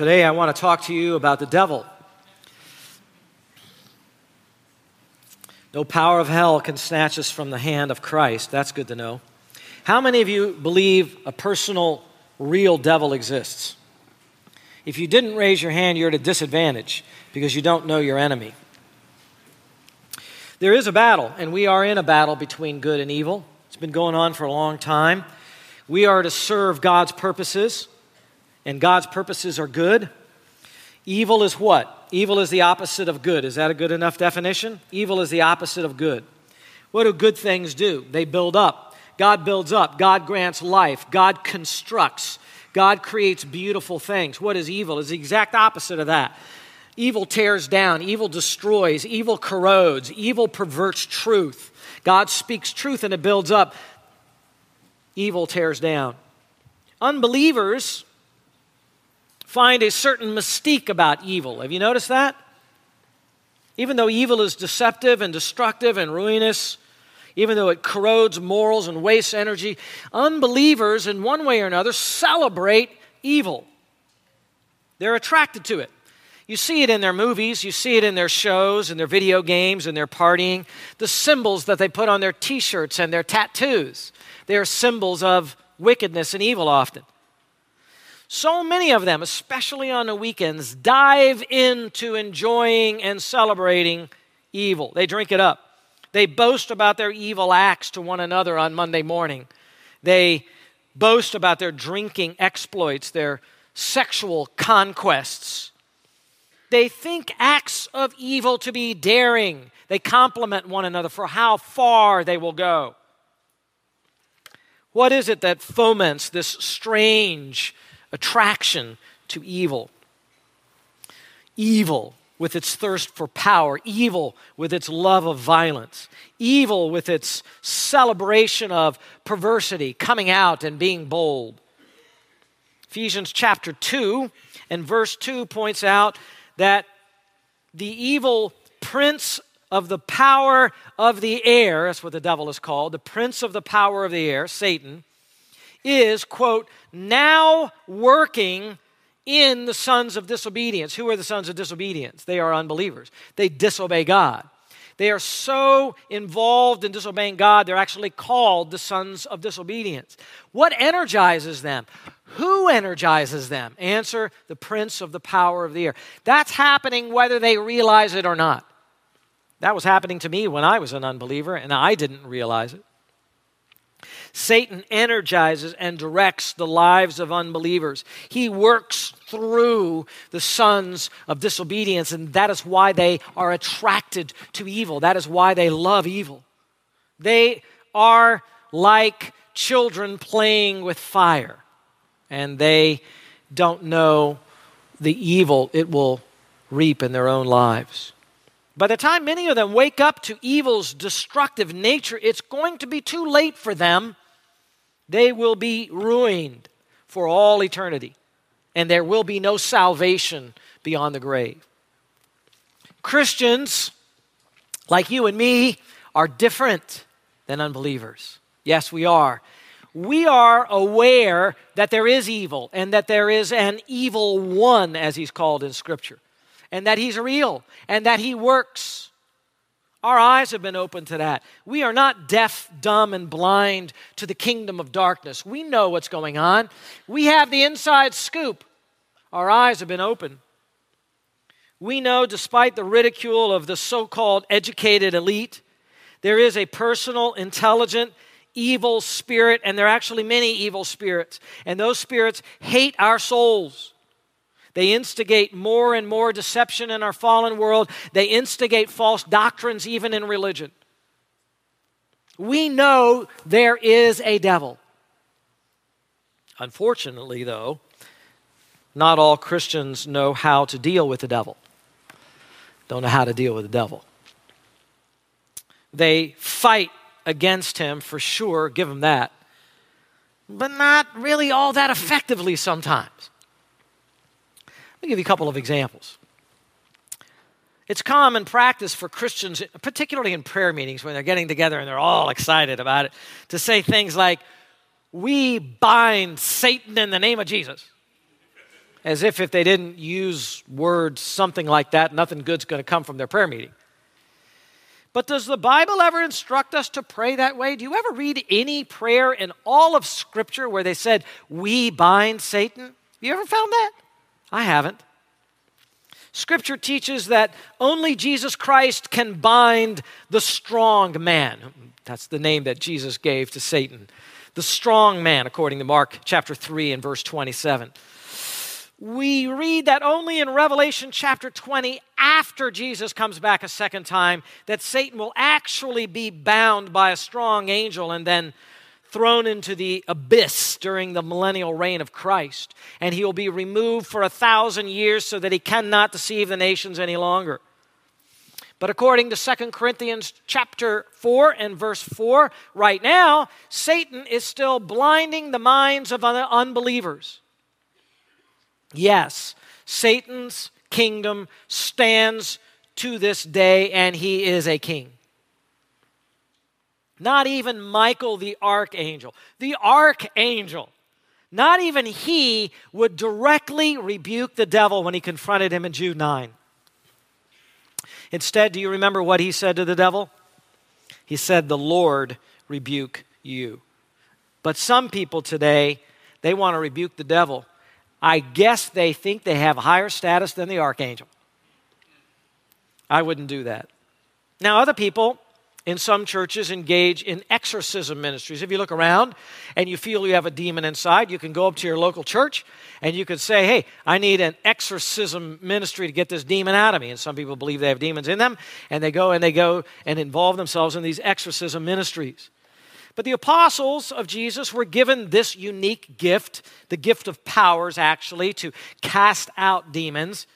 Today, I want to talk to you about the devil. No power of hell can snatch us from the hand of Christ. That's good to know. How many of you believe a personal, real devil exists? If you didn't raise your hand, you're at a disadvantage because you don't know your enemy. There is a battle, and we are in a battle between good and evil. It's been going on for a long time. We are to serve God's purposes, and God's purposes are good. Evil is what? Evil is the opposite of good. Is that a good enough definition? Evil is the opposite of good. What do good things do? They build up. God builds up. God grants life. God constructs. God creates beautiful things. What is evil? Is the exact opposite of that. Evil tears down, evil destroys, evil corrodes, evil perverts truth. God speaks truth and it builds up. Evil tears down. Unbelievers find a certain mystique about evil. Have you noticed that? Even though evil is deceptive and destructive and ruinous, even though it corrodes morals and wastes energy, unbelievers, in one way or another, celebrate evil. They're attracted to it. You see it in their movies, you see it in their shows and their video games and their partying. The symbols that they put on their t shirts and their tattoos, they are symbols of wickedness and evil often. So many of them, especially on the weekends, dive into enjoying and celebrating evil. They drink it up. They boast about their evil acts to one another on Monday morning. They boast about their drinking exploits, their sexual conquests. They think acts of evil to be daring. They compliment one another for how far they will go. What is it that foments this strange attraction to evil? Evil with its thirst for power, evil with its love of violence, evil with its celebration of perversity, coming out and being bold. Ephesians chapter 2 and verse 2 points out that the evil prince of the power of the air, that's what the devil is called, the prince of the power of the air, Satan, is, quote, now working in the sons of disobedience. Who are the sons of disobedience? They are unbelievers. They disobey God. They are so involved in disobeying God, they're actually called the sons of disobedience. What energizes them? Who energizes them? Answer the prince of the power of the air. That's happening whether they realize it or not. That was happening to me when I was an unbeliever, and I didn't realize it. Satan energizes and directs the lives of unbelievers. He works through the sons of disobedience, and that is why they are attracted to evil. That is why they love evil. They are like children playing with fire, and they don't know the evil it will reap in their own lives. By the time many of them wake up to evil's destructive nature, it's going to be too late for them they will be ruined for all eternity, and there will be no salvation beyond the grave. Christians, like you and me, are different than unbelievers. Yes, we are. We are aware that there is evil and that there is an evil one, as he's called in Scripture, and that he's real and that he works our eyes have been opened to that. We are not deaf, dumb, and blind to the kingdom of darkness. We know what's going on. We have the inside scoop. Our eyes have been opened. We know, despite the ridicule of the so called educated elite, there is a personal, intelligent, evil spirit, and there are actually many evil spirits. And those spirits hate our souls. They instigate more and more deception in our fallen world. They instigate false doctrines even in religion. We know there is a devil. Unfortunately, though, not all Christians know how to deal with the devil. Don't know how to deal with the devil. They fight against him for sure, give him that, but not really all that effectively sometimes. Let me give you a couple of examples. It's common practice for Christians, particularly in prayer meetings when they're getting together and they're all excited about it, to say things like, We bind Satan in the name of Jesus. as if if they didn't use words something like that, nothing good's going to come from their prayer meeting. But does the Bible ever instruct us to pray that way? Do you ever read any prayer in all of Scripture where they said, We bind Satan? Have you ever found that? I haven't. Scripture teaches that only Jesus Christ can bind the strong man. That's the name that Jesus gave to Satan. The strong man, according to Mark chapter 3 and verse 27 we read that only in Revelation chapter 20, after Jesus comes back a second time, that Satan will actually be bound by a strong angel and then thrown into the abyss during the millennial reign of Christ. And he will be removed for a thousand years so that he cannot deceive the nations any longer. But according to 2 Corinthians chapter 4 and verse 4, right now, Satan is still blinding the minds of unbelievers. Yes, Satan's kingdom stands to this day, and he is a king. Not even Michael the archangel, the archangel, not even he would directly rebuke the devil when he confronted him in Jude 9. Instead, do you remember what he said to the devil? He said, The Lord rebuke you. But some people today, they want to rebuke the devil I guess they think they have higher status than the archangel. I wouldn't do that. Now, other people in some churches engage in exorcism ministries. If you look around and you feel you have a demon inside, you can go up to your local church and you can say, Hey, I need an exorcism ministry to get this demon out of me. And some people believe they have demons in them, and they go and they go and involve themselves in these exorcism ministries. But the apostles of Jesus were given this unique gift, the gift of powers, actually, to cast out demons.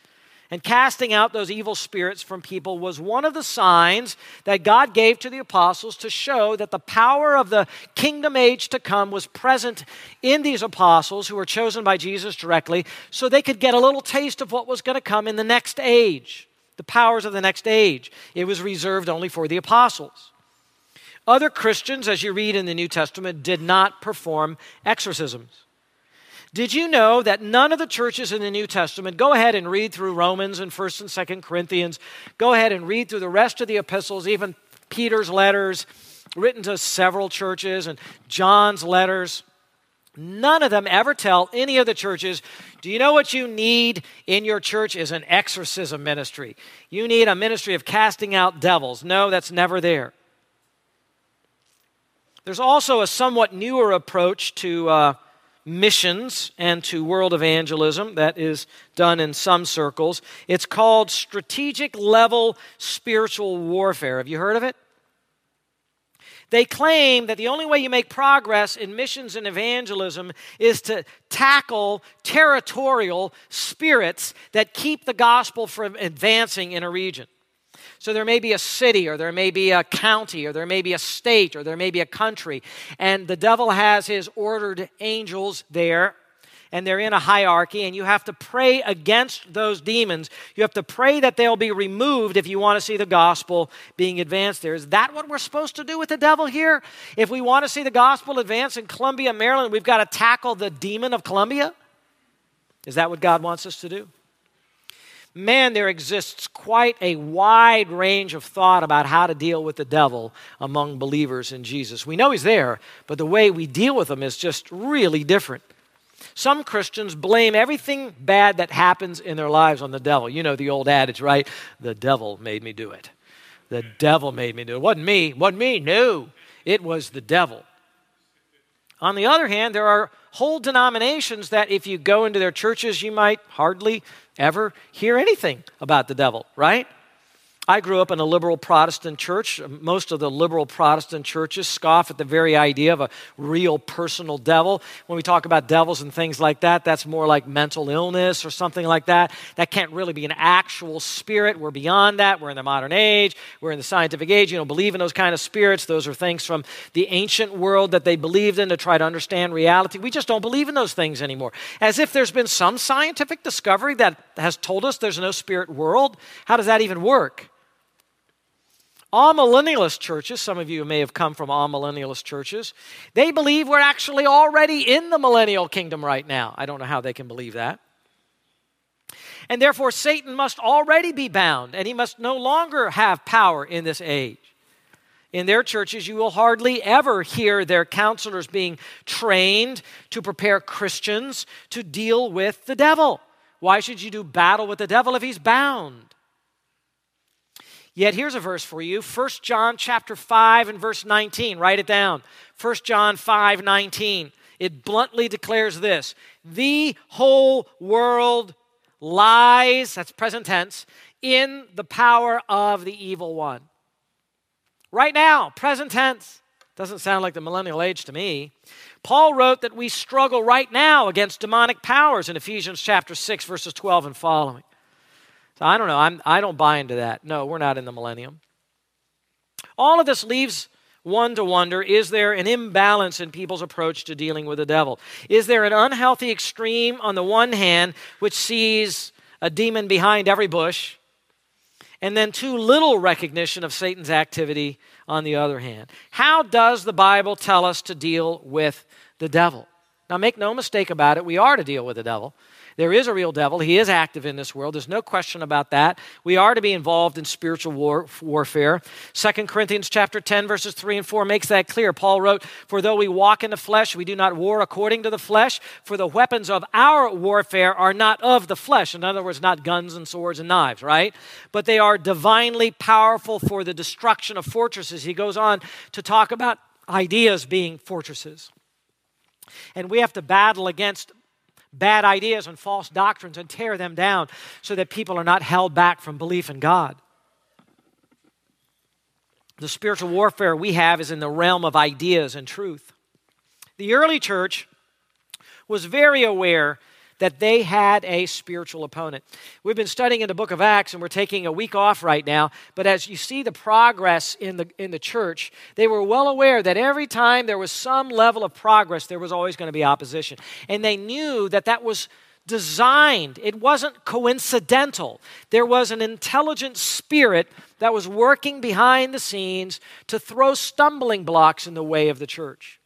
And casting out those evil spirits from people was one of the signs that God gave to the apostles to show that the power of the kingdom age to come was present in these apostles who were chosen by Jesus directly, so they could get a little taste of what was going to come in the next age, the powers of the next age. It was reserved only for the apostles. Other Christians, as you read in the New Testament, did not perform exorcisms. Did you know that none of the churches in the New Testament, go ahead and read through Romans and 1st and 2nd Corinthians, go ahead and read through the rest of the epistles, even Peter's letters written to several churches and John's letters. None of them ever tell any of the churches, do you know what you need in your church is an exorcism ministry? You need a ministry of casting out devils. No, that's never there. There's also a somewhat newer approach to uh, missions and to world evangelism that is done in some circles. It's called strategic level spiritual warfare. Have you heard of it? They claim that the only way you make progress in missions and evangelism is to tackle territorial spirits that keep the gospel from advancing in a region. So there may be a city, or there may be a county, or there may be a state, or there may be a country, and the devil has his ordered angels there. And they're in a hierarchy, and you have to pray against those demons. You have to pray that they'll be removed if you want to see the gospel being advanced there. Is that what we're supposed to do with the devil here? If we want to see the gospel advance in Columbia, Maryland, we've got to tackle the demon of Columbia? Is that what God wants us to do? Man, there exists quite a wide range of thought about how to deal with the devil among believers in Jesus. We know he's there, but the way we deal with him is just really different. Some Christians blame everything bad that happens in their lives on the devil. You know the old adage, right? The devil made me do it. The devil made me do it. It wasn't me. It wasn't me. No, it was the devil. On the other hand, there are whole denominations that if you go into their churches, you might hardly ever hear anything about the devil, right? I grew up in a liberal Protestant church. Most of the liberal Protestant churches scoff at the very idea of a real personal devil. When we talk about devils and things like that, that's more like mental illness or something like that. That can't really be an actual spirit. We're beyond that. We're in the modern age. We're in the scientific age. You don't believe in those kind of spirits. Those are things from the ancient world that they believed in to try to understand reality. We just don't believe in those things anymore. As if there's been some scientific discovery that has told us there's no spirit world. How does that even work? Amillennialist churches, some of you may have come from amillennialist churches, they believe we're actually already in the millennial kingdom right now. I don't know how they can believe that. And therefore, Satan must already be bound, and he must no longer have power in this age. In their churches, you will hardly ever hear their counselors being trained to prepare Christians to deal with the devil. Why should you do battle with the devil if he's bound? Yet here's a verse for you 1 John chapter 5 and verse 19. Write it down. 1 John 5 19. It bluntly declares this The whole world lies, that's present tense, in the power of the evil one. Right now, present tense. Doesn't sound like the millennial age to me. Paul wrote that we struggle right now against demonic powers in Ephesians chapter 6, verses 12 and following. So I don't know. I'm, I don't buy into that. No, we're not in the millennium. All of this leaves one to wonder is there an imbalance in people's approach to dealing with the devil? Is there an unhealthy extreme on the one hand, which sees a demon behind every bush, and then too little recognition of Satan's activity on the other hand. How does the Bible tell us to deal with the devil? Now, make no mistake about it, we are to deal with the devil. There is a real devil. He is active in this world. There's no question about that. We are to be involved in spiritual war, warfare. 2 Corinthians chapter 10 verses 3 and 4 makes that clear. Paul wrote, "For though we walk in the flesh, we do not war according to the flesh, for the weapons of our warfare are not of the flesh." In other words, not guns and swords and knives, right? But they are divinely powerful for the destruction of fortresses. He goes on to talk about ideas being fortresses. And we have to battle against bad ideas and false doctrines and tear them down so that people are not held back from belief in God. The spiritual warfare we have is in the realm of ideas and truth. The early church was very aware that they had a spiritual opponent. We've been studying in the book of Acts and we're taking a week off right now, but as you see the progress in the in the church, they were well aware that every time there was some level of progress, there was always going to be opposition. And they knew that that was designed. It wasn't coincidental. There was an intelligent spirit that was working behind the scenes to throw stumbling blocks in the way of the church.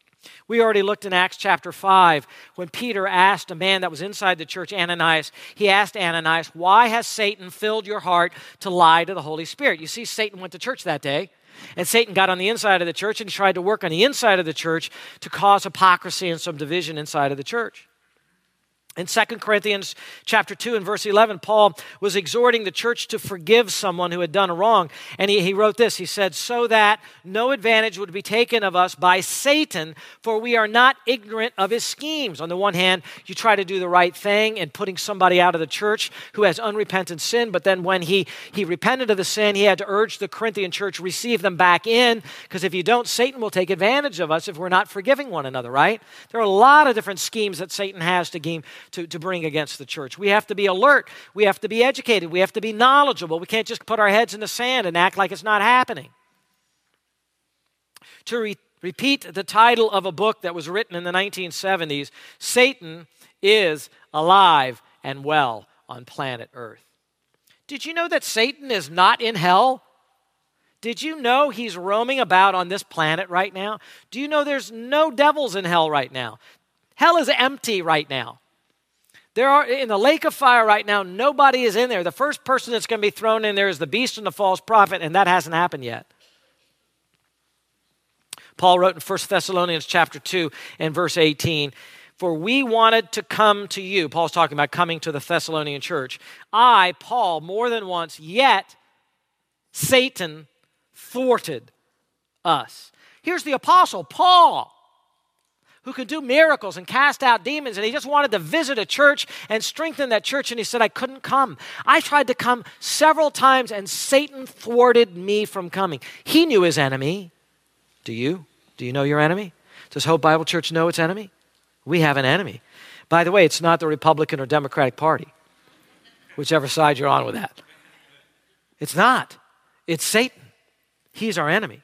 We already looked in Acts chapter 5 when Peter asked a man that was inside the church, Ananias, he asked Ananias, Why has Satan filled your heart to lie to the Holy Spirit? You see, Satan went to church that day. And Satan got on the inside of the church and tried to work on the inside of the church to cause hypocrisy and some division inside of the church. In 2 Corinthians chapter 2 and verse 11, Paul was exhorting the church to forgive someone who had done a wrong. And he, he wrote this He said, So that no advantage would be taken of us by Satan, for we are not ignorant of his schemes. On the one hand, you try to do the right thing and putting somebody out of the church who has unrepentant sin, but then when he, he repented of the sin, he had to urge the Corinthian church, receive them back in, because if you don't, Satan will take advantage of us if we're not forgiving one another, right? There are a lot of different schemes that Satan has to game to, to bring against the church. We have to be alert. We have to be educated. We have to be knowledgeable. We can't just put our heads in the sand and act like it's not happening. To re- repeat the title of a book that was written in the 1970s Satan is alive and well on planet Earth. Did you know that Satan is not in hell? Did you know he's roaming about on this planet right now? Do you know there's no devils in hell right now? Hell is empty right now. There are in the lake of fire right now, nobody is in there. The first person that's going to be thrown in there is the beast and the false prophet, and that hasn't happened yet. Paul wrote in 1 Thessalonians chapter 2 and verse 18, for we wanted to come to you. Paul's talking about coming to the Thessalonian church. I, Paul, more than once, yet Satan thwarted us. Here's the apostle, Paul who could do miracles and cast out demons. And he just wanted to visit a church and strengthen that church. And he said, I couldn't come. I tried to come several times, and Satan thwarted me from coming. He knew his enemy. Do you? Do you know your enemy? Does Hope Bible Church know its enemy? We have an enemy. By the way, it's not the Republican or Democratic Party, whichever side you're on with that. It's not. It's Satan. He's our enemy.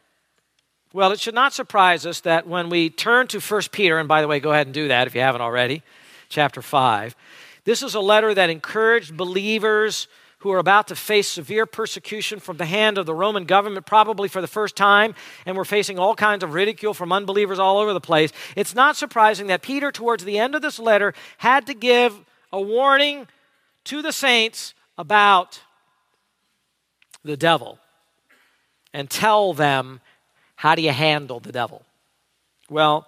Well, it should not surprise us that when we turn to 1 Peter, and by the way, go ahead and do that if you haven't already, chapter 5, this is a letter that encouraged believers who are about to face severe persecution from the hand of the Roman government, probably for the first time, and we're facing all kinds of ridicule from unbelievers all over the place. It's not surprising that Peter, towards the end of this letter, had to give a warning to the saints about the devil and tell them how do you handle the devil? Well,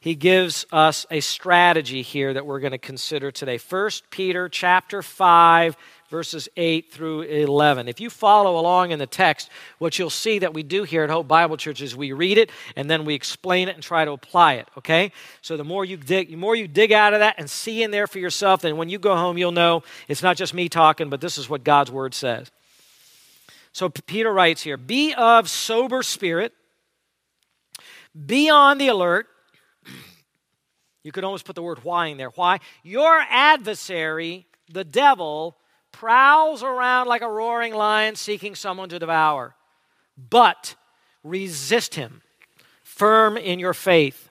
he gives us a strategy here that we're going to consider today. 1 Peter chapter 5 verses 8 through 11. If you follow along in the text, what you'll see that we do here at Hope Bible Church is we read it and then we explain it and try to apply it, okay? So the more you dig, the more you dig out of that and see in there for yourself, then when you go home, you'll know it's not just me talking, but this is what God's word says. So Peter writes here, "Be of sober spirit, be on the alert." You could almost put the word why in there. Why? Your adversary, the devil, prowls around like a roaring lion seeking someone to devour. But resist him, firm in your faith,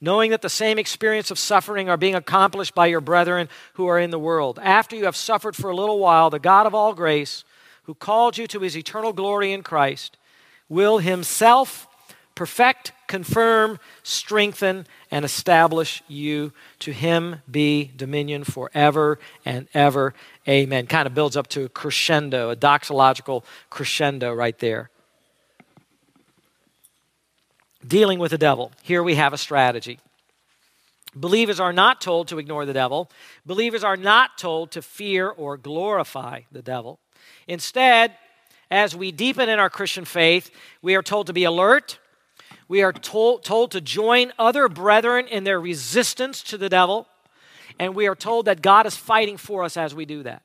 knowing that the same experience of suffering are being accomplished by your brethren who are in the world. After you have suffered for a little while, the God of all grace, who called you to his eternal glory in Christ, will himself perfect, confirm, strengthen, and establish you. To him be dominion forever and ever. Amen. Kind of builds up to a crescendo, a doxological crescendo right there. Dealing with the devil. Here we have a strategy. Believers are not told to ignore the devil. Believers are not told to fear or glorify the devil. Instead, as we deepen in our Christian faith, we are told to be alert, we are told, told to join other brethren in their resistance to the devil, and we are told that God is fighting for us as we do that.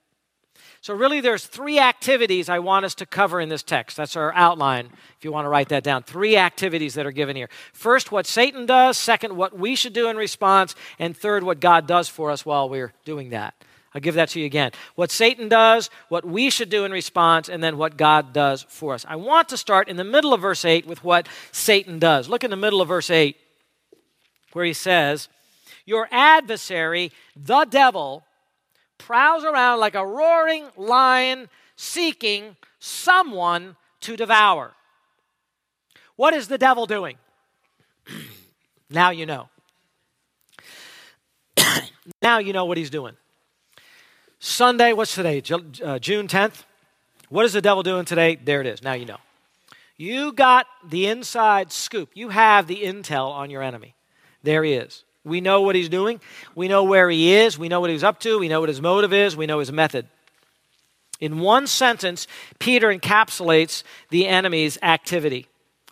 So, really, there's three activities I want us to cover in this text. That's our outline, if you want to write that down. Three activities that are given here. First, what Satan does. Second, what we should do in response. And third, what God does for us while we're doing that. I'll give that to you again. What Satan does, what we should do in response, and then what God does for us. I want to start in the middle of verse 8 with what Satan does. Look in the middle of verse 8, where he says, Your adversary, the devil, prowls around like a roaring lion seeking someone to devour. What is the devil doing? now you know. now you know what he's doing. Sunday, what's today? Uh, June 10th? What is the devil doing today? There it is. Now you know. You got the inside scoop. You have the intel on your enemy. There he is. We know what he's doing. We know where he is. We know what he's up to. We know what his motive is. We know his method. In one sentence, Peter encapsulates the enemy's activity.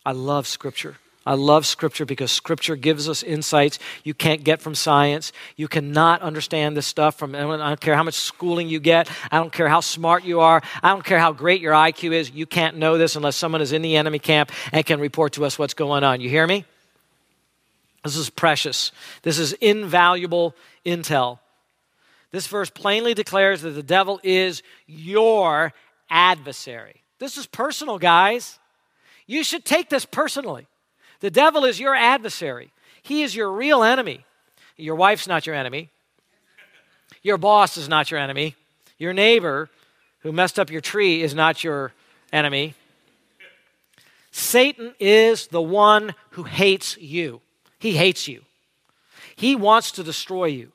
I love scripture. I love Scripture because Scripture gives us insights you can't get from science. You cannot understand this stuff from, I don't care how much schooling you get. I don't care how smart you are. I don't care how great your IQ is. You can't know this unless someone is in the enemy camp and can report to us what's going on. You hear me? This is precious. This is invaluable intel. This verse plainly declares that the devil is your adversary. This is personal, guys. You should take this personally. The devil is your adversary, he is your real enemy. Your wife's not your enemy, your boss is not your enemy, your neighbor who messed up your tree is not your enemy. Satan is the one who hates you. He hates you. He wants to destroy you.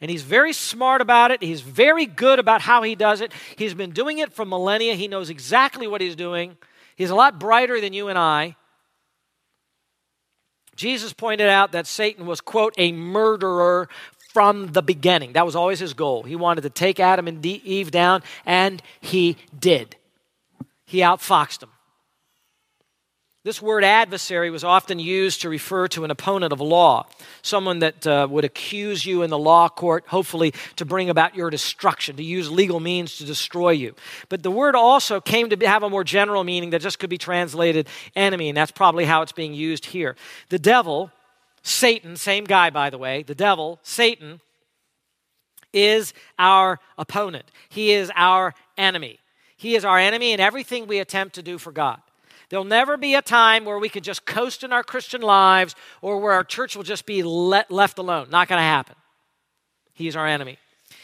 And he's very smart about it. He's very good about how he does it. He's been doing it for millennia. He knows exactly what he's doing. He's a lot brighter than you and I. Jesus pointed out that Satan was, quote, a murderer from the beginning. That was always his goal. He wanted to take Adam and Eve down, and he did. He outfoxed them. This word adversary was often used to refer to an opponent of law, someone that uh, would accuse you in the law court, hopefully to bring about your destruction, to use legal means to destroy you. But the word also came to have a more general meaning that just could be translated enemy, and that's probably how it's being used here. The devil, Satan, same guy by the way, the devil, Satan, is our opponent. He is our enemy. He is our enemy in everything we attempt to do for God. There'll never be a time where we can just coast in our Christian lives or where our church will just be let, left alone. Not going to happen. He's our enemy.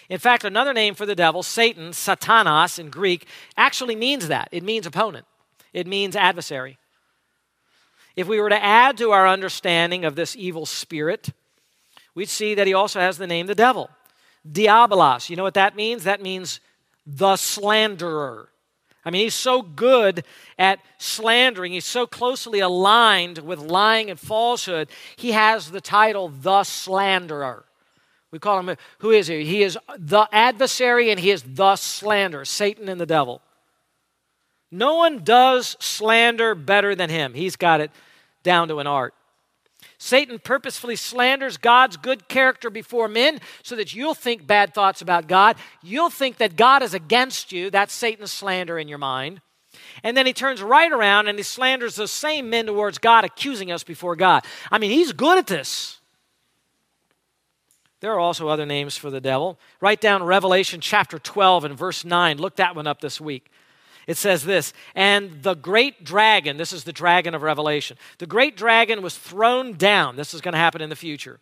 In fact, another name for the devil, Satan, Satanas in Greek, actually means that. It means opponent, it means adversary. If we were to add to our understanding of this evil spirit, we'd see that he also has the name the devil. diabolos. You know what that means? That means the slanderer. I mean, he's so good at slandering. He's so closely aligned with lying and falsehood. He has the title, the slanderer. We call him, who is he? He is the adversary and he is the slanderer, Satan and the devil. No one does slander better than him. He's got it down to an art. Satan purposefully slanders God's good character before men so that you'll think bad thoughts about God. You'll think that God is against you. That's Satan's slander in your mind. And then he turns right around and he slanders those same men towards God, accusing us before God. I mean, he's good at this. There are also other names for the devil. Write down Revelation chapter 12 and verse 9. Look that one up this week. It says this, and the great dragon, this is the dragon of Revelation, the great dragon was thrown down. This is going to happen in the future.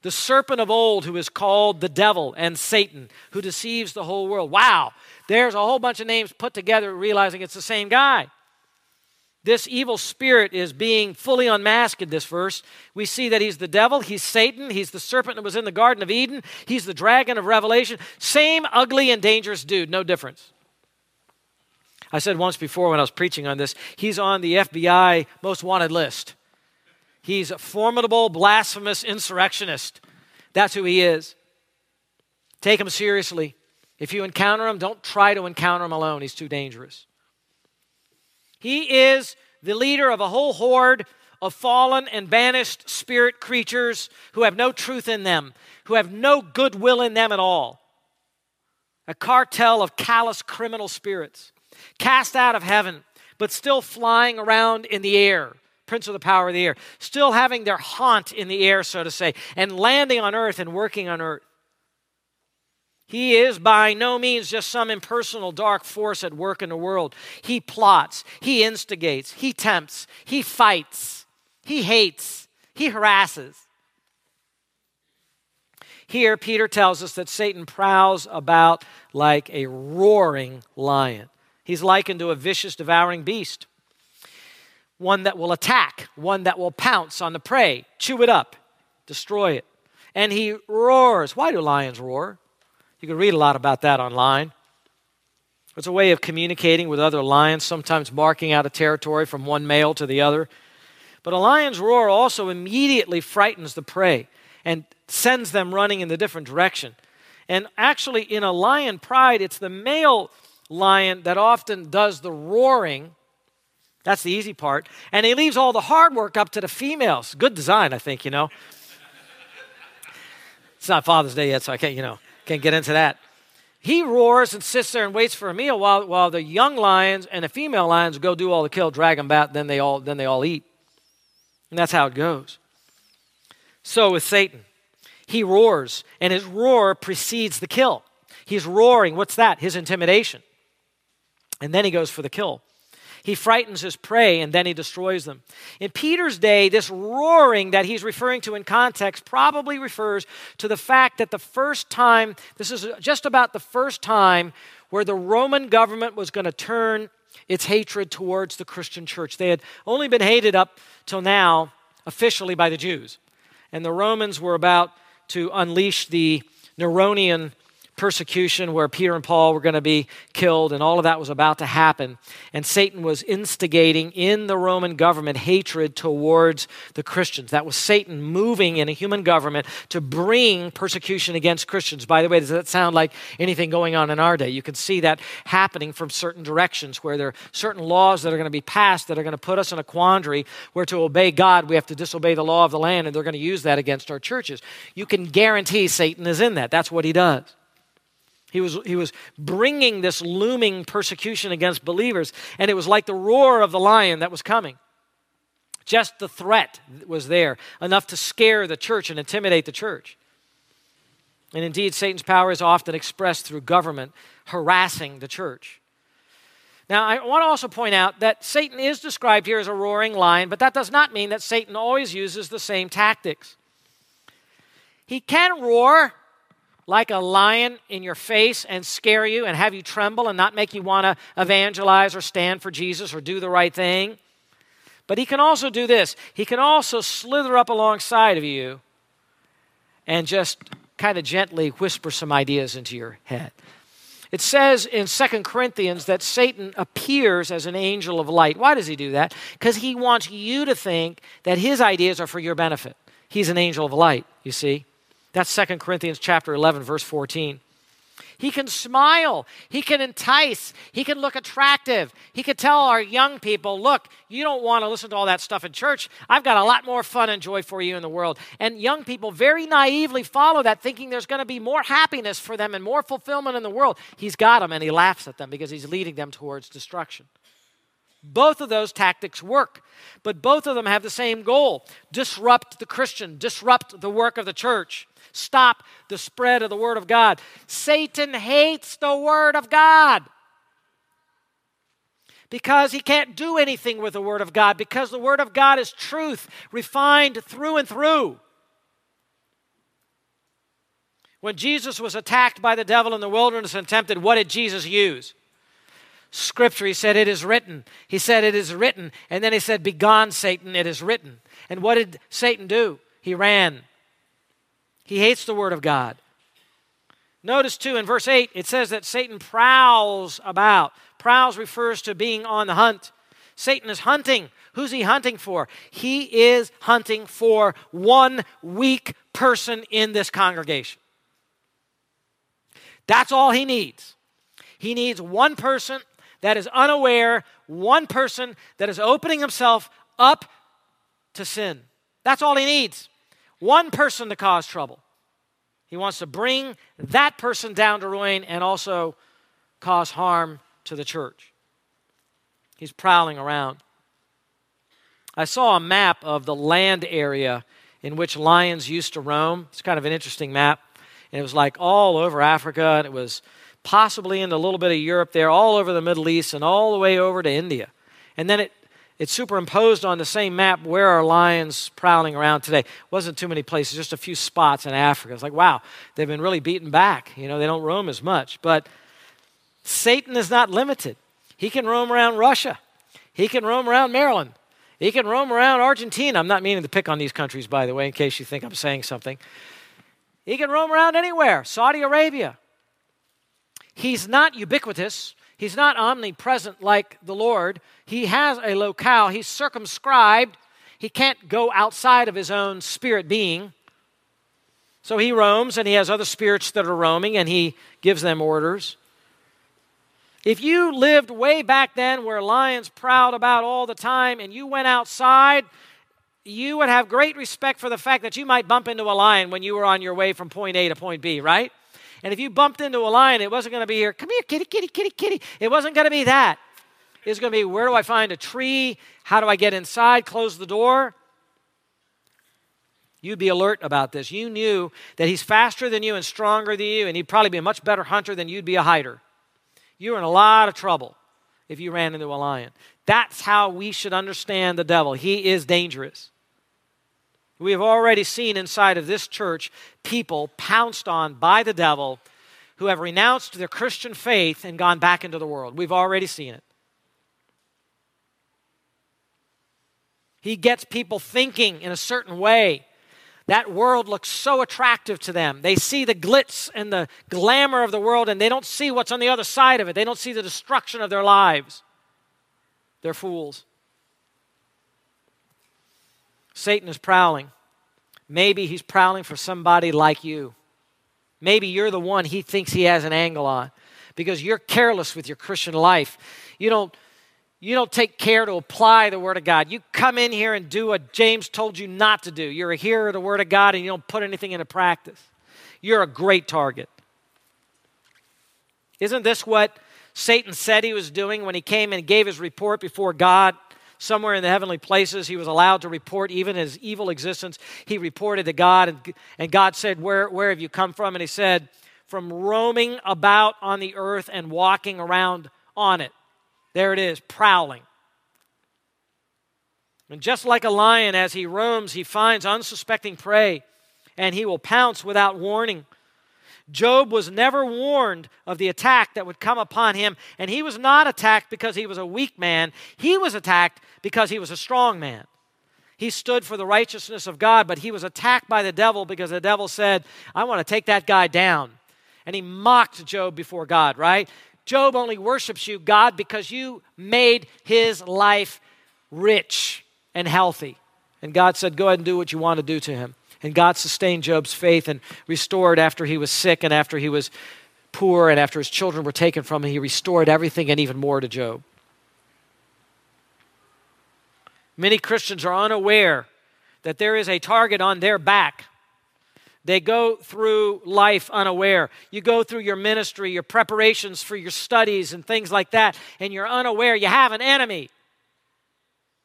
The serpent of old, who is called the devil and Satan, who deceives the whole world. Wow, there's a whole bunch of names put together, realizing it's the same guy. This evil spirit is being fully unmasked in this verse. We see that he's the devil, he's Satan, he's the serpent that was in the Garden of Eden, he's the dragon of Revelation. Same ugly and dangerous dude, no difference. I said once before when I was preaching on this, he's on the FBI most wanted list. He's a formidable, blasphemous insurrectionist. That's who he is. Take him seriously. If you encounter him, don't try to encounter him alone. He's too dangerous. He is the leader of a whole horde of fallen and banished spirit creatures who have no truth in them, who have no goodwill in them at all. A cartel of callous criminal spirits cast out of heaven, but still flying around in the air, prince of the power of the air, still having their haunt in the air, so to say, and landing on earth and working on earth. He is by no means just some impersonal dark force at work in the world. He plots, he instigates, he tempts, he fights, he hates, he harasses. Here, Peter tells us that Satan prowls about like a roaring lion. He's likened to a vicious, devouring beast, one that will attack, one that will pounce on the prey, chew it up, destroy it. And he roars. Why do lions roar? You can read a lot about that online. It's a way of communicating with other lions, sometimes marking out a territory from one male to the other. But a lion's roar also immediately frightens the prey and sends them running in the different direction. And actually, in a lion pride, it's the male lion that often does the roaring. That's the easy part. And he leaves all the hard work up to the females. Good design, I think, you know. it's not Father's Day yet, so I can't, you know, can't get into that. He roars and sits there and waits for a meal while, while the young lions and the female lions go do all the kill, drag them back, then they all, then they all eat. And that's how it goes. So with Satan, he roars, and his roar precedes the kill. He's roaring. What's that? His intimidation. And then he goes for the kill. He frightens his prey and then he destroys them. In Peter's day, this roaring that he's referring to in context probably refers to the fact that the first time, this is just about the first time where the Roman government was going to turn its hatred towards the Christian church. They had only been hated up till now officially by the Jews. And the Romans were about to unleash the Neronian persecution where Peter and Paul were going to be killed, and all of that was about to happen. And Satan was instigating in the Roman government hatred towards the Christians. That was Satan moving in a human government to bring persecution against Christians. By the way, does that sound like anything going on in our day? You can see that happening from certain directions where there are certain laws that are going to be passed that are going to put us in a quandary where to obey God, we have to disobey the law of the land, and they're going to use that against our churches. You can guarantee Satan is in that. That's what he does. He was, he was bringing this looming persecution against believers, and it was like the roar of the lion that was coming. Just the threat was there, enough to scare the church and intimidate the church. And indeed, Satan's power is often expressed through government harassing the church. Now, I want to also point out that Satan is described here as a roaring lion, but that does not mean that Satan always uses the same tactics. He can roar like a lion in your face and scare you and have you tremble and not make you want to evangelize or stand for Jesus or do the right thing. But he can also do this. He can also slither up alongside of you and just kind of gently whisper some ideas into your head. It says in Second Corinthians that Satan appears as an angel of light. Why does he do that? Because he wants you to think that his ideas are for your benefit. He's an angel of light, you see. That's Second Corinthians chapter 11 verse 14. He can smile. He can entice. He can look attractive. He can tell our young people, look, you don't want to listen to all that stuff in church. I've got a lot more fun and joy for you in the world. And young people very naively follow that, thinking there's going to be more happiness for them and more fulfillment in the world. He's got them and he laughs at them because he's leading them towards destruction. Both of those tactics work, but both of them have the same goal disrupt the Christian, disrupt the work of the church stop the spread of the Word of God. Satan hates the Word of God because he can't do anything with the Word of God, because the Word of God is truth, refined through and through. When Jesus was attacked by the devil in the wilderness and tempted, what did Jesus use? Scripture. He said, It is written. He said, It is written. And then he said, Begone, Satan, it is written. And what did Satan do? He ran. He hates the Word of God. Notice too in verse 8, it says that Satan prowls about. Prowls refers to being on the hunt. Satan is hunting. Who's he hunting for? He is hunting for one weak person in this congregation. That's all he needs. He needs one person that is unaware, one person that is opening himself up to sin. That's all he needs. One person to cause trouble. He wants to bring that person down to ruin and also cause harm to the church. He's prowling around. I saw a map of the land area in which lions used to roam. It's kind of an interesting map. And it was like all over Africa, and it was possibly into a little bit of Europe there, all over the Middle East, and all the way over to India. And then it it's superimposed on the same map where are lions prowling around today. Wasn't too many places, just a few spots in Africa. It's like, wow, they've been really beaten back. You know, they don't roam as much. But Satan is not limited. He can roam around Russia. He can roam around Maryland. He can roam around Argentina. I'm not meaning to pick on these countries, by the way, in case you think I'm saying something. He can roam around anywhere, Saudi Arabia. He's not ubiquitous. He's not omnipresent like the Lord. He has a locale. He's circumscribed. He can't go outside of his own spirit being. So he roams and he has other spirits that are roaming and he gives them orders. If you lived way back then where lions prowled about all the time and you went outside, you would have great respect for the fact that you might bump into a lion when you were on your way from point A to point B, right? And if you bumped into a lion, it wasn't going to be here, come here, kitty, kitty, kitty, kitty. It wasn't going to be that. Was going to be, where do I find a tree? How do I get inside? Close the door. You'd be alert about this. You knew that he's faster than you and stronger than you, and he'd probably be a much better hunter than you'd be a hider. You're in a lot of trouble if you ran into a lion. That's how we should understand the devil. He is dangerous. We have already seen inside of this church people pounced on by the devil who have renounced their Christian faith and gone back into the world. We've already seen it. He gets people thinking in a certain way. That world looks so attractive to them. They see the glitz and the glamour of the world, and they don't see what's on the other side of it. They don't see the destruction of their lives. They're fools. Satan is prowling. Maybe he's prowling for somebody like you. Maybe you're the one he thinks he has an angle on because you're careless with your Christian life. You don't you don't take care to apply the Word of God. You come in here and do what James told you not to do. You're a hearer of the Word of God and you don't put anything into practice. You're a great target. Isn't this what Satan said he was doing when he came and gave his report before God? somewhere in the heavenly places. He was allowed to report even his evil existence. He reported to God, and, and God said, where, where have you come from? And he said, From roaming about on the earth and walking around on it. There it is, prowling. And just like a lion, as he roams, he finds unsuspecting prey, and he will pounce without warning. Job was never warned of the attack that would come upon him, and he was not attacked because he was a weak man. He was attacked because he was a strong man. He stood for the righteousness of God, but he was attacked by the devil because the devil said, I want to take that guy down. And he mocked Job before God, right? Job only worships you, God, because you made his life rich and healthy. And God said, Go ahead and do what you want to do to him. And God sustained Job's faith and restored after he was sick and after he was poor and after his children were taken from him. He restored everything and even more to Job. Many Christians are unaware that there is a target on their back. They go through life unaware. You go through your ministry, your preparations for your studies, and things like that, and you're unaware you have an enemy.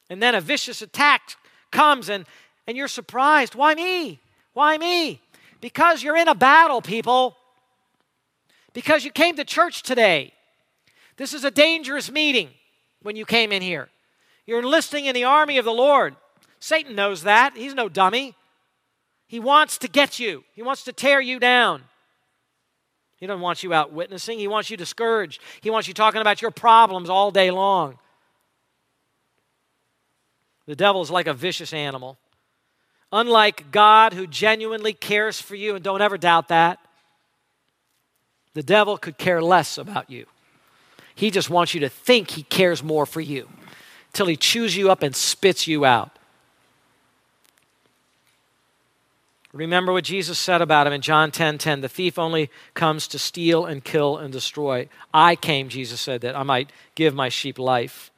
And then a vicious attack comes, and, and you're surprised. Why me? Why me? Because you're in a battle, people. Because you came to church today. This is a dangerous meeting when you came in here. You're enlisting in the army of the Lord. Satan knows that. He's no dummy. He wants to get you, he wants to tear you down. He doesn't want you out witnessing. He wants you discouraged. He wants you talking about your problems all day long. The devil is like a vicious animal. Unlike God, who genuinely cares for you, and don't ever doubt that, the devil could care less about you. He just wants you to think he cares more for you till he chews you up and spits you out. Remember what Jesus said about him in John 10 10. The thief only comes to steal and kill and destroy. I came, Jesus said, that I might give my sheep life.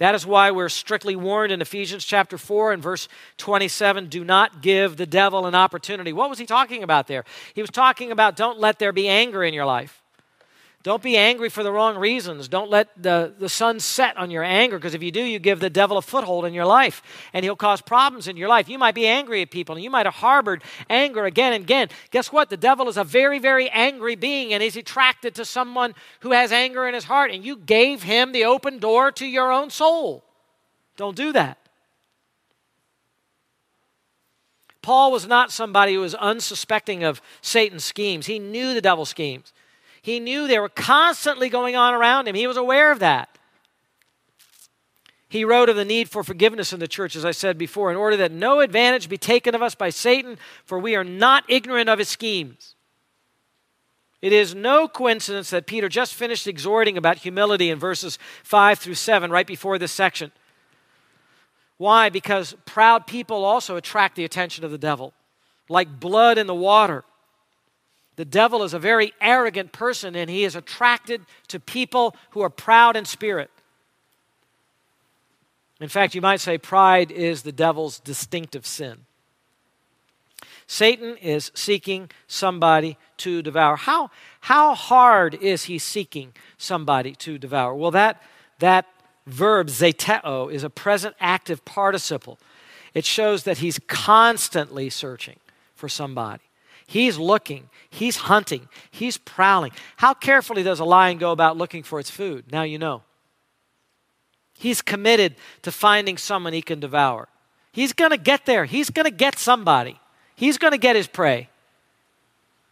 That is why we're strictly warned in Ephesians chapter 4 and verse 27 do not give the devil an opportunity. What was he talking about there? He was talking about don't let there be anger in your life. Don't be angry for the wrong reasons. Don't let the, the sun set on your anger, because if you do, you give the devil a foothold in your life, and he'll cause problems in your life. You might be angry at people, and you might have harbored anger again and again. Guess what? The devil is a very, very angry being, and he's attracted to someone who has anger in his heart, and you gave him the open door to your own soul. Don't do that. Paul was not somebody who was unsuspecting of Satan's schemes. He knew the devil's schemes. He knew they were constantly going on around him. He was aware of that. He wrote of the need for forgiveness in the church, as I said before, in order that no advantage be taken of us by Satan, for we are not ignorant of his schemes. It is no coincidence that Peter just finished exhorting about humility in verses 5 through 7, right before this section. Why? Because proud people also attract the attention of the devil, like blood in the water. The devil is a very arrogant person and he is attracted to people who are proud in spirit. In fact, you might say pride is the devil's distinctive sin. Satan is seeking somebody to devour. How, how hard is he seeking somebody to devour? Well, that, that verb, zeteo, is a present active participle. It shows that he's constantly searching for somebody. He's looking, he's hunting, he's prowling. How carefully does a lion go about looking for its food? Now you know. He's committed to finding someone he can devour. He's going to get there. He's going to get somebody. He's going to get his prey.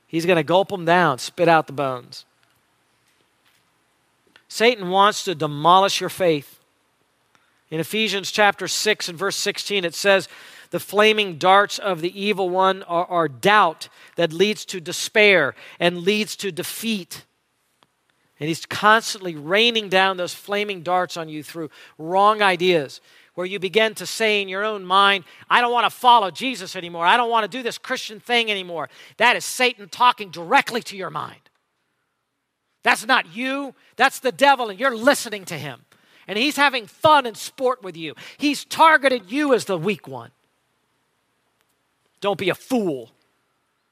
He's going to gulp them down, spit out the bones. Satan wants to demolish your faith. In Ephesians chapter 6 and verse 16, it says, the flaming darts of the evil one are, are doubt that leads to despair and leads to defeat. And he's constantly raining down those flaming darts on you through wrong ideas, where you begin to say in your own mind, I don't want to follow Jesus anymore. I don't want to do this Christian thing anymore. That is Satan talking directly to your mind. That's not you, that's the devil, and you're listening to him. And he's having fun and sport with you. He's targeted you as the weak one. Don't be a fool.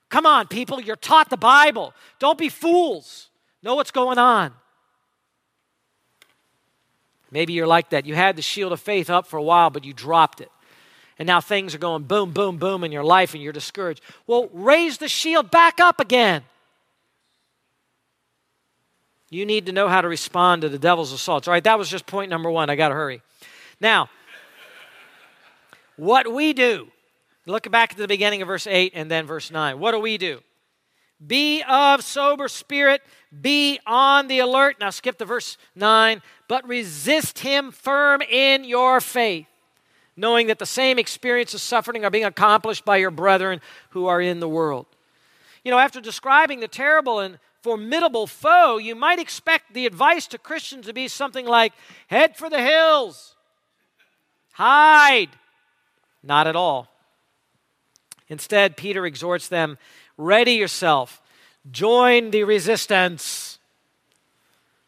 Come on, people, you're taught the Bible. Don't be fools. Know what's going on. Maybe you're like that. You had the shield of faith up for a while, but you dropped it. And now things are going boom, boom, boom in your life and you're discouraged. Well, raise the shield back up again. You need to know how to respond to the devil's assaults. All right, that was just point number one. I got to hurry. Now, what we do Look back at the beginning of verse 8 and then verse 9. What do we do? Be of sober spirit, be on the alert. Now skip to verse 9. But resist him firm in your faith, knowing that the same experience of suffering are being accomplished by your brethren who are in the world. You know, after describing the terrible and formidable foe, you might expect the advice to Christians to be something like head for the hills, hide. Not at all. Instead, Peter exhorts them ready yourself, join the resistance.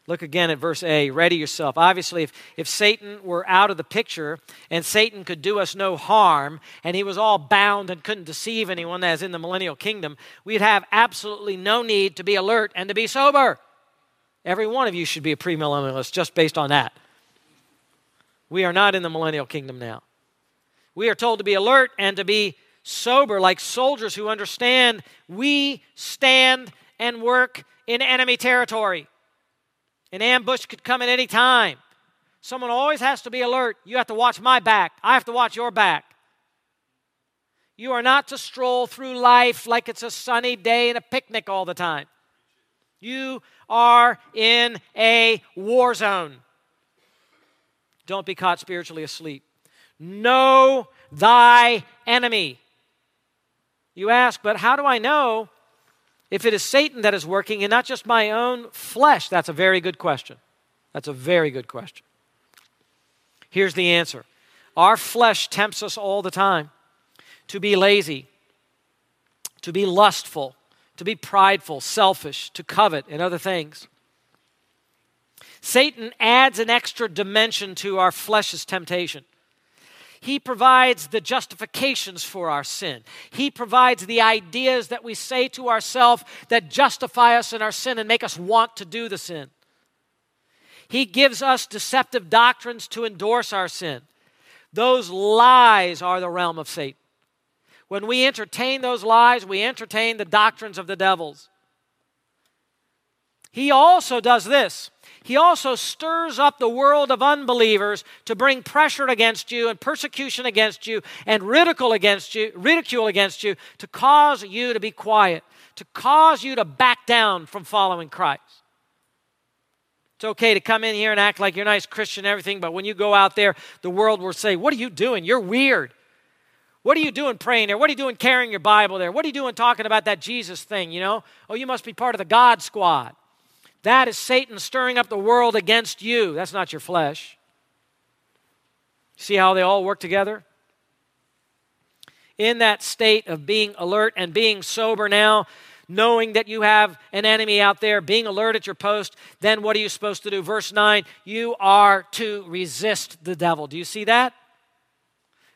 Look again at verse A. Ready yourself. Obviously, if, if Satan were out of the picture and Satan could do us no harm and he was all bound and couldn't deceive anyone as in the millennial kingdom, we'd have absolutely no need to be alert and to be sober. Every one of you should be a premillennialist just based on that. We are not in the millennial kingdom now. We are told to be alert and to be sober, like soldiers who understand we stand and work in enemy territory. An ambush could come at any time. Someone always has to be alert. You have to watch my back. I have to watch your back. You are not to stroll through life like it's a sunny day and a picnic all the time. You are in a war zone. Don't be caught spiritually asleep. Know thy enemy. You ask, but how do I know if it is Satan that is working and not just my own flesh? That's a very good question. That's a very good question. Here's the answer Our flesh tempts us all the time to be lazy, to be lustful, to be prideful, selfish, to covet, and other things. Satan adds an extra dimension to our flesh's temptation. He provides the justifications for our sin. He provides the ideas that we say to ourselves that justify us in our sin and make us want to do the sin. He gives us deceptive doctrines to endorse our sin. Those lies are the realm of Satan. When we entertain those lies, we entertain the doctrines of the devils. He also does this he also stirs up the world of unbelievers to bring pressure against you and persecution against you and ridicule against you, ridicule against you to cause you to be quiet, to cause you to back down from following Christ. It's okay to come in here and act like you're a nice Christian and everything, but when you go out there, the world will say, What are you doing? You're weird. What are you doing praying there? What are you doing carrying your Bible there? What are you doing talking about that Jesus thing, you know? Oh, you must be part of the God squad. That is Satan stirring up the world against you. That's not your flesh. See how they all work together? In that state of being alert and being sober now, knowing that you have an enemy out there, being alert at your post, then what are you supposed to do? Verse 9, you are to resist the devil. Do you see that?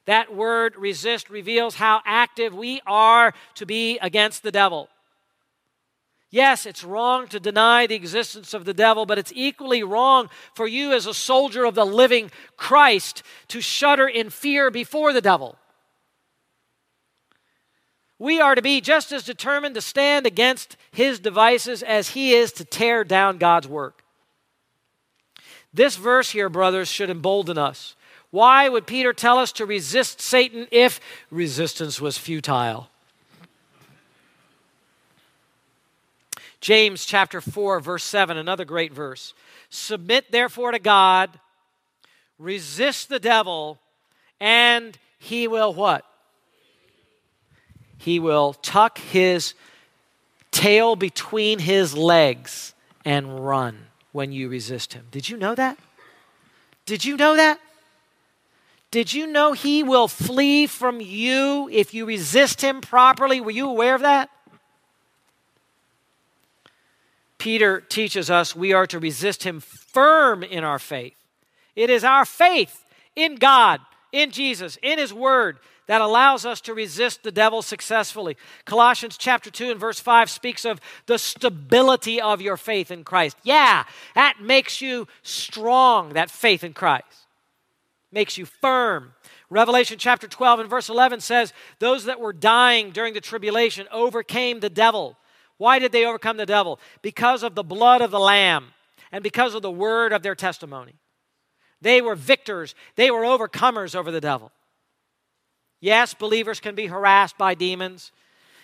That word resist reveals how active we are to be against the devil. Yes, it's wrong to deny the existence of the devil, but it's equally wrong for you as a soldier of the living Christ to shudder in fear before the devil. We are to be just as determined to stand against his devices as he is to tear down God's work. This verse here, brothers, should embolden us. Why would Peter tell us to resist Satan if resistance was futile? James chapter 4, verse 7, another great verse. Submit therefore to God, resist the devil, and he will what? He will tuck his tail between his legs and run when you resist him. Did you know that? Did you know that? Did you know he will flee from you if you resist him properly? Were you aware of that? Peter teaches us we are to resist him firm in our faith. It is our faith in God, in Jesus, in his word that allows us to resist the devil successfully. Colossians chapter 2 and verse 5 speaks of the stability of your faith in Christ. Yeah, that makes you strong, that faith in Christ. Makes you firm. Revelation chapter 12 and verse 11 says, Those that were dying during the tribulation overcame the devil why did they overcome the devil? Because of the blood of the Lamb and because of the word of their testimony. They were victors, they were overcomers over the devil. Yes, believers can be harassed by demons.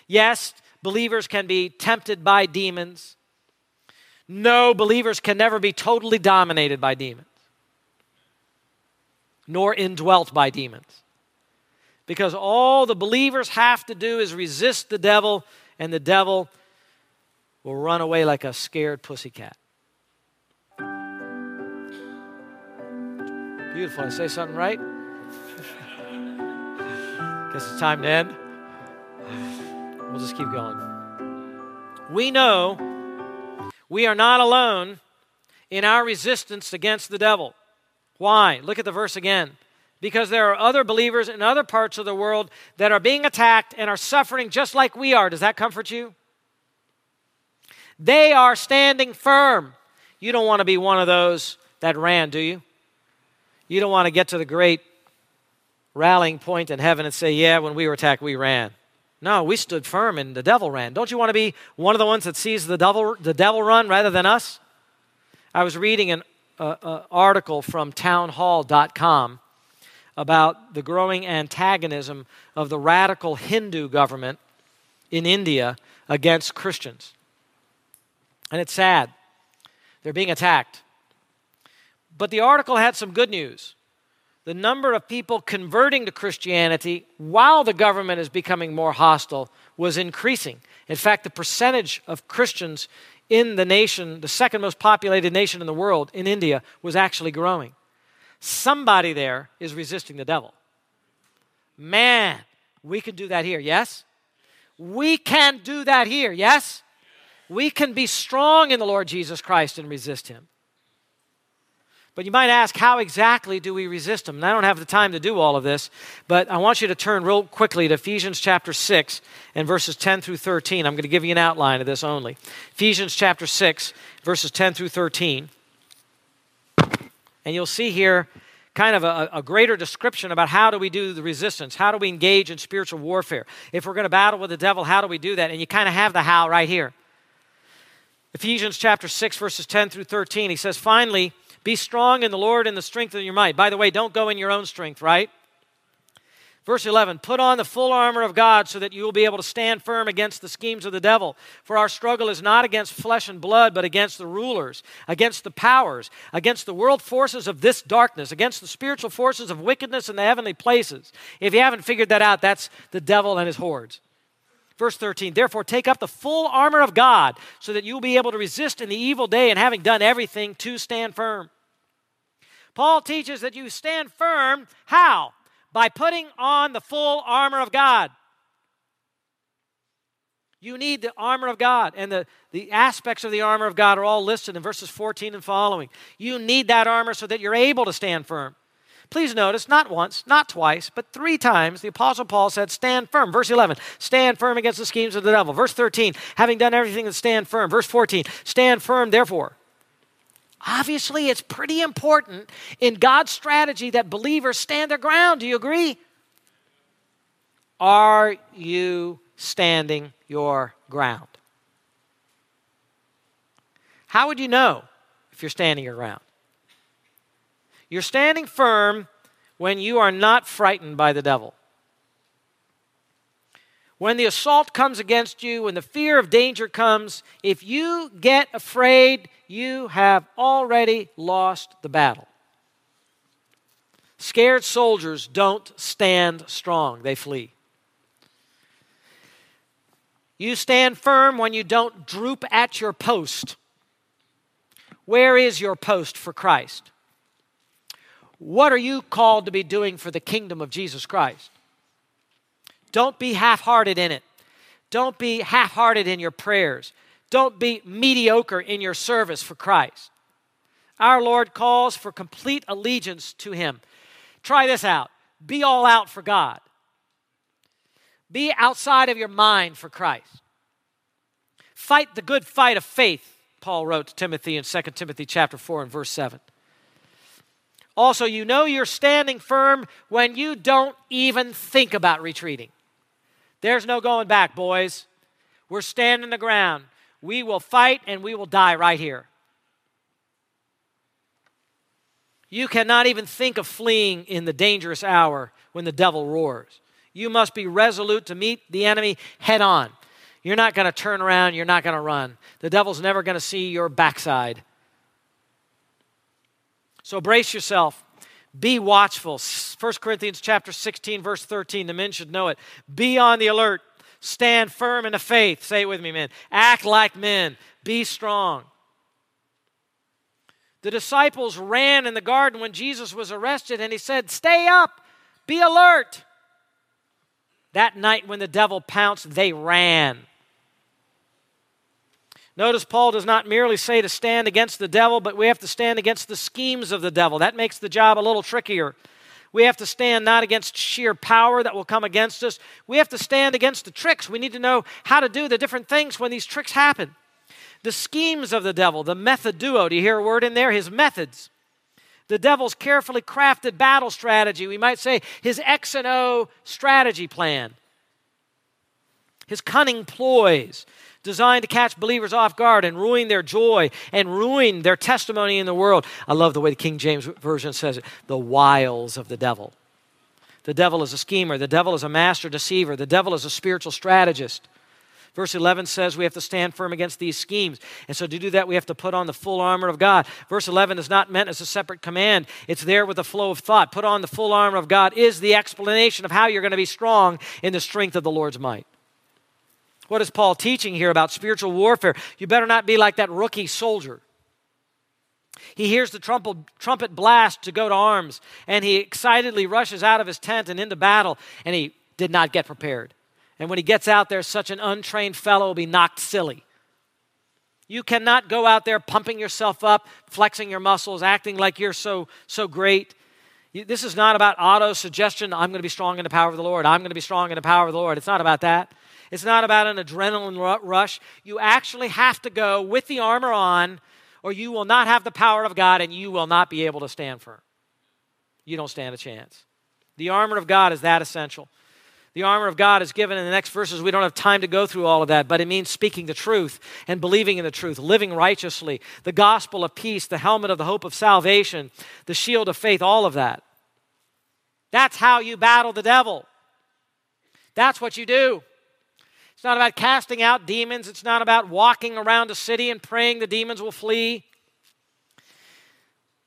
Yes, believers can be tempted by demons. No, believers can never be totally dominated by demons. nor indwelt by demons. Because all the believers have to do is resist the devil, and the devil will run away like a scared pussycat. Beautiful. I say something right? Guess it's time to end. We'll just keep going. We know we are not alone in our resistance against the devil. Why? Look at the verse again. Because there are other believers in other parts of the world that are being attacked and are suffering just like we are. Does that comfort you? They are standing firm. You don't want to be one of those that ran, do you? You don't want to get to the great rallying point in heaven and say, Yeah, when we were attacked, we ran. No, we stood firm and the devil ran. Don't you want to be one of the ones that sees the devil, the devil run rather than us? I was reading an uh, uh, article from townhall.com about the growing antagonism of the radical Hindu government in India against Christians. And it's sad. They're being attacked. But the article had some good news. The number of people converting to Christianity while the government is becoming more hostile was increasing. In fact, the percentage of Christians in the nation, the second most populated nation in the world, in India, was actually growing. Somebody there is resisting the devil. Man, we can do that here, yes? We can do that here, yes? We can be strong in the Lord Jesus Christ and resist him. But you might ask, how exactly do we resist him? And I don't have the time to do all of this, but I want you to turn real quickly to Ephesians chapter 6 and verses 10 through 13. I'm going to give you an outline of this only. Ephesians chapter 6, verses 10 through 13. And you'll see here kind of a, a, greater description about how do we do the resistance how do we engage in spiritual warfare if we're going to battle with the devil how do we do that and you kind of have the how right here ephesians chapter 6 verses 10 through 13 he says finally be strong in the Lord and the strength of your might. By the way, don't go in your own strength, right? Verse 11, put on the full armor of God so that you will be able to stand firm against the schemes of the devil. For our struggle is not against flesh and blood, but against the rulers, against the powers, against the world forces of this darkness, against the spiritual forces of wickedness in the heavenly places. If you haven't figured that out, that's the devil and his hordes. Verse 13, therefore take up the full armor of God so that you will be able to resist in the evil day and having done everything to stand firm. Paul teaches that you stand firm. How? By putting on the full armor of God. You need the armor of God, and the, the aspects of the armor of God are all listed in verses 14 and following. You need that armor so that you're able to stand firm. Please notice, not once, not twice, but three times the Apostle Paul said, Stand firm. Verse 11, stand firm against the schemes of the devil. Verse 13, having done everything to stand firm. Verse 14, stand firm, therefore. Obviously, it's pretty important in God's strategy that believers stand their ground. Do you agree? Are you standing your ground? How would you know if you're standing your ground? You're standing firm when you are not frightened by the devil. When the assault comes against you, when the fear of danger comes, if you get afraid, you have already lost the battle. Scared soldiers don't stand strong, they flee. You stand firm when you don't droop at your post. Where is your post for Christ? What are you called to be doing for the kingdom of Jesus Christ? Don't be half hearted in it. Don't be half hearted in your prayers. Don't be mediocre in your service for Christ. Our Lord calls for complete allegiance to Him. Try this out be all out for God, be outside of your mind for Christ. Fight the good fight of faith, Paul wrote to Timothy in 2 Timothy chapter 4 and verse 7. Also, you know you're standing firm when you don't even think about retreating. There's no going back, boys. We're standing the ground. We will fight and we will die right here. You cannot even think of fleeing in the dangerous hour when the devil roars. You must be resolute to meet the enemy head on. You're not going to turn around, you're not going to run. The devil's never going to see your backside. So brace yourself. Be watchful. 1 Corinthians chapter 16 verse 13, the men should know it. Be on the alert. Stand firm in the faith. Say it with me, men. Act like men. Be strong. The disciples ran in the garden when Jesus was arrested and he said, "Stay up. Be alert." That night when the devil pounced, they ran. Notice Paul does not merely say to stand against the devil, but we have to stand against the schemes of the devil. That makes the job a little trickier. We have to stand not against sheer power that will come against us. We have to stand against the tricks. We need to know how to do the different things when these tricks happen. The schemes of the devil, the methodeia. Do you hear a word in there? His methods. The devil's carefully crafted battle strategy. We might say his X and O strategy plan. His cunning ploys designed to catch believers off guard and ruin their joy and ruin their testimony in the world. I love the way the King James Version says it the wiles of the devil. The devil is a schemer, the devil is a master deceiver, the devil is a spiritual strategist. Verse 11 says we have to stand firm against these schemes. And so to do that, we have to put on the full armor of God. Verse 11 is not meant as a separate command, it's there with the flow of thought. Put on the full armor of God is the explanation of how you're going to be strong in the strength of the Lord's might. What is Paul teaching here about spiritual warfare? You better not be like that rookie soldier. He hears the trumpet, blast to go to arms, and he excitedly rushes out of his tent and into battle, and he did not get prepared. And when he gets out there, such an untrained fellow will be knocked silly. You cannot go out there pumping yourself up, flexing your muscles, acting like you're so, so great. This is not about auto suggestion. I'm going to be strong in the power of the Lord. I'm going to be strong in the power of the Lord. It's not about that. It's not about an adrenaline rush. You actually have to go with the armor on, or you will not have the power of God and you will not be able to stand firm. You don't stand a chance. The armor of God is that essential. The armor of God is given in the next verses. We don't have time to go through all of that, but it means speaking the truth and believing in the truth, living righteously, the gospel of peace, the helmet of the hope of salvation, the shield of faith, all of that. That's how you battle the devil. That's what you do. It's not about casting out demons. It's not about walking around a city and praying the demons will flee.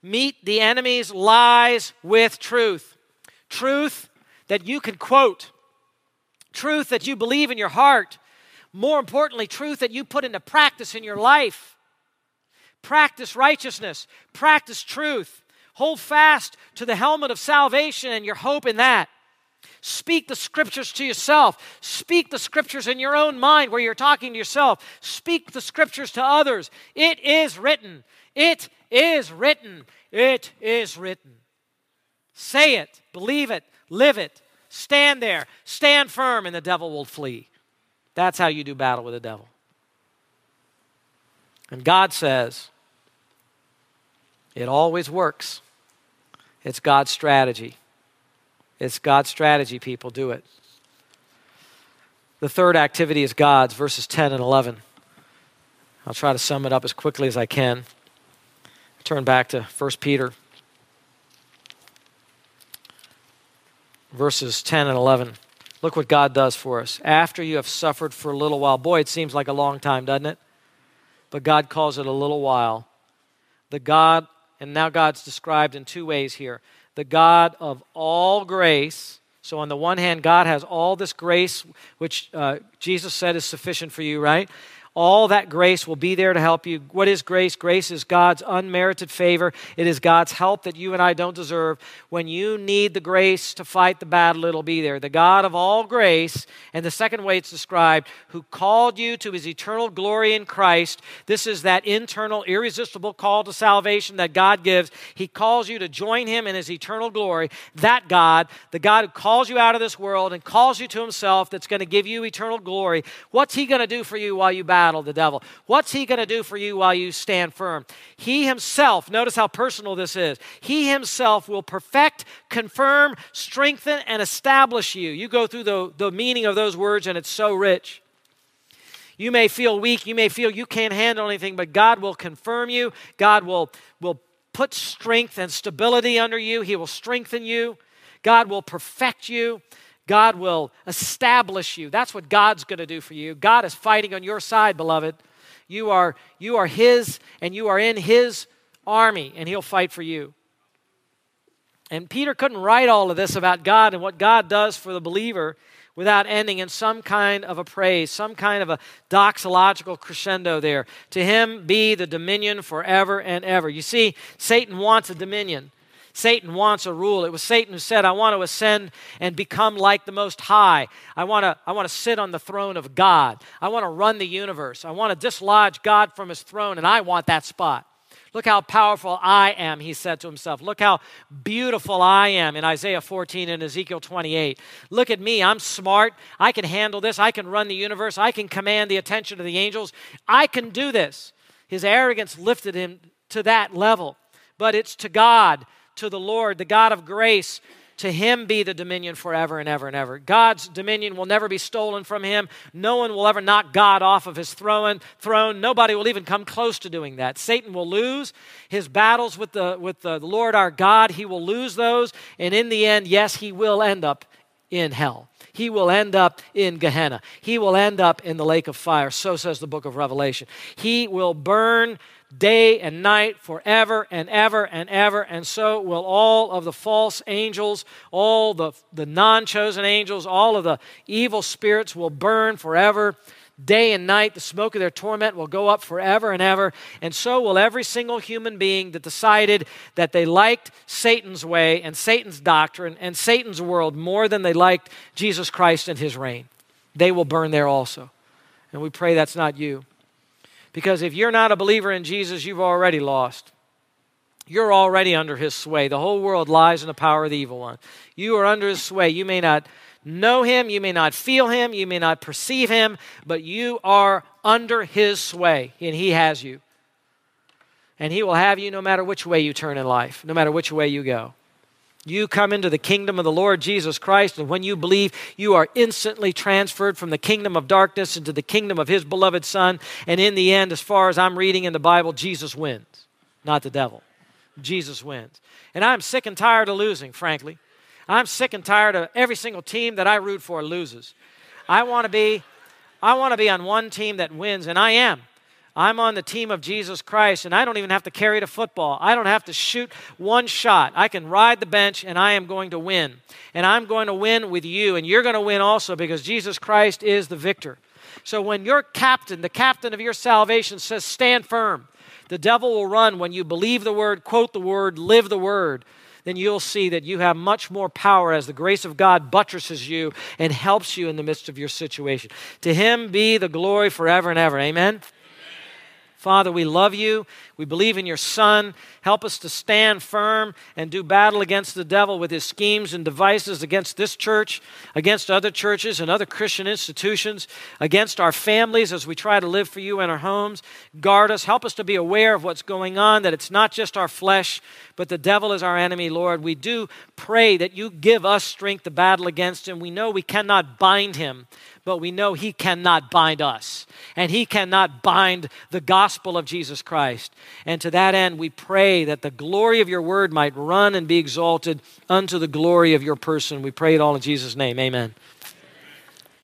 Meet the enemy's lies with truth. Truth that you can quote, truth that you believe in your heart. More importantly, truth that you put into practice in your life. Practice righteousness, practice truth. Hold fast to the helmet of salvation and your hope in that. Speak the scriptures to yourself. Speak the scriptures in your own mind where you're talking to yourself. Speak the scriptures to others. It is written. It is written. It is written. Say it, believe it, live it. Stand there, stand firm, and the devil will flee. That's how you do battle with the devil. And God says, it always works. It's God's strategy. It's God's strategy, people. Do it. The third activity is God's, verses 10 and 11. I'll try to sum it up as quickly as I can. Turn back to 1 Peter, verses 10 and 11. Look what God does for us. After you have suffered for a little while, boy, it seems like a long time, doesn't it? But God calls it a little while. The God, and now God's described in two ways here the God of all grace. So, on the one hand, God has all this grace, which uh, Jesus said is sufficient for you, right? All that grace will be there to help you. What is grace? Grace is God's unmerited favor. It is God's help that you and I don't deserve. When you need the grace to fight the battle, it'll be there. The God of all grace, and the second way it's described, who called you to his eternal glory in Christ. This is that internal, irresistible call to salvation that God gives. He calls you to join him in his eternal glory. That God, the God who calls you out of this world and calls you to himself, that's going to give you eternal glory, what's he going to do for you while you battle? Battle the devil. What's he going to do for you while you stand firm? He himself, notice how personal this is, he himself will perfect, confirm, strengthen, and establish you. You go through the, the meaning of those words, and it's so rich. You may feel weak, you may feel you can't handle anything, but God will confirm you. God will, will put strength and stability under you. He will strengthen you. God will perfect you. God will establish you. That's what God's going to do for you. God is fighting on your side, beloved. You are, you are His, and you are in His army, and He'll fight for you. And Peter couldn't write all of this about God and what God does for the believer without ending in some kind of a praise, some kind of a doxological crescendo there. To him be the dominion forever and ever. You see, Satan wants a dominion. Satan wants a rule. It was Satan who said, I want to ascend and become like the Most High. I want to, I want to sit on the throne of God. I want to run the universe. I want to dislodge God from his throne, and I want that spot. Look how powerful I am, he said to himself. Look how beautiful I am in Isaiah 14 and Ezekiel 28. Look at me. I'm smart. I can handle this. I can run the universe. I can command the attention of the angels. I can do this. His arrogance lifted him to that level. But it's to God, to the Lord, the God of grace, to him be the dominion forever and ever and ever. God's dominion will never be stolen from him. No one will ever knock God off of his throne. throne. Nobody will even come close to doing that. Satan will lose his battles with the, with the Lord our God. He will lose those. And in the end, yes, he will end up in hell. He will end up in Gehenna. He will end up in the lake of fire. So says the book of Revelation. He will burn day and night forever and ever and ever. And so will all of the false angels, all the, the non chosen angels, all of the evil spirits will burn forever. Day and night, the smoke of their torment will go up forever and ever. And so will every single human being that decided that they liked Satan's way and Satan's doctrine and Satan's world more than they liked Jesus Christ and his reign. They will burn there also. And we pray that's not you. Because if you're not a believer in Jesus, you've already lost. You're already under his sway. The whole world lies in the power of the evil one. You are under his sway. You may not know him, you may not feel him, you may not perceive him, but you are under his sway, and he has you. And he will have you no matter which way you turn in life, no matter which way you go. You come into the kingdom of the Lord Jesus Christ, and when you believe, you are instantly transferred from the kingdom of darkness into the kingdom of His beloved Son. And in the end, as far as I'm reading in the Bible, Jesus wins, not the devil. Jesus wins. And I'm sick and tired of losing, frankly. I'm sick and tired of every single team that I root for loses. I want to be I want to be on one team that wins, and I am. I'm on the team of Jesus Christ, and I don't even have to carry the football. I don't have to shoot one shot. I can ride the bench, and I am going to win. And I'm going to win with you, and you're going to win also because Jesus Christ is the victor. So when your captain, the captain of your salvation, says, Stand firm, the devil will run when you believe the word, quote the word, live the word. Then you'll see that you have much more power as the grace of God buttresses you and helps you in the midst of your situation. To him be the glory forever and ever. Amen. Father, we love you. We believe in your Son. Help us to stand firm and do battle against the devil with his schemes and devices against this church, against other churches and other Christian institutions, against our families as we try to live for you in our homes. Guard us. Help us to be aware of what's going on, that it's not just our flesh, but the devil is our enemy, Lord. We do pray that you give us strength to battle against him. We know we cannot bind him but we know He cannot bind us, and He cannot bind the gospel of Jesus Christ. And to that end, we pray that the glory of your word might run and be exalted unto the glory of your person. We pray it all in Jesus' name. Amen.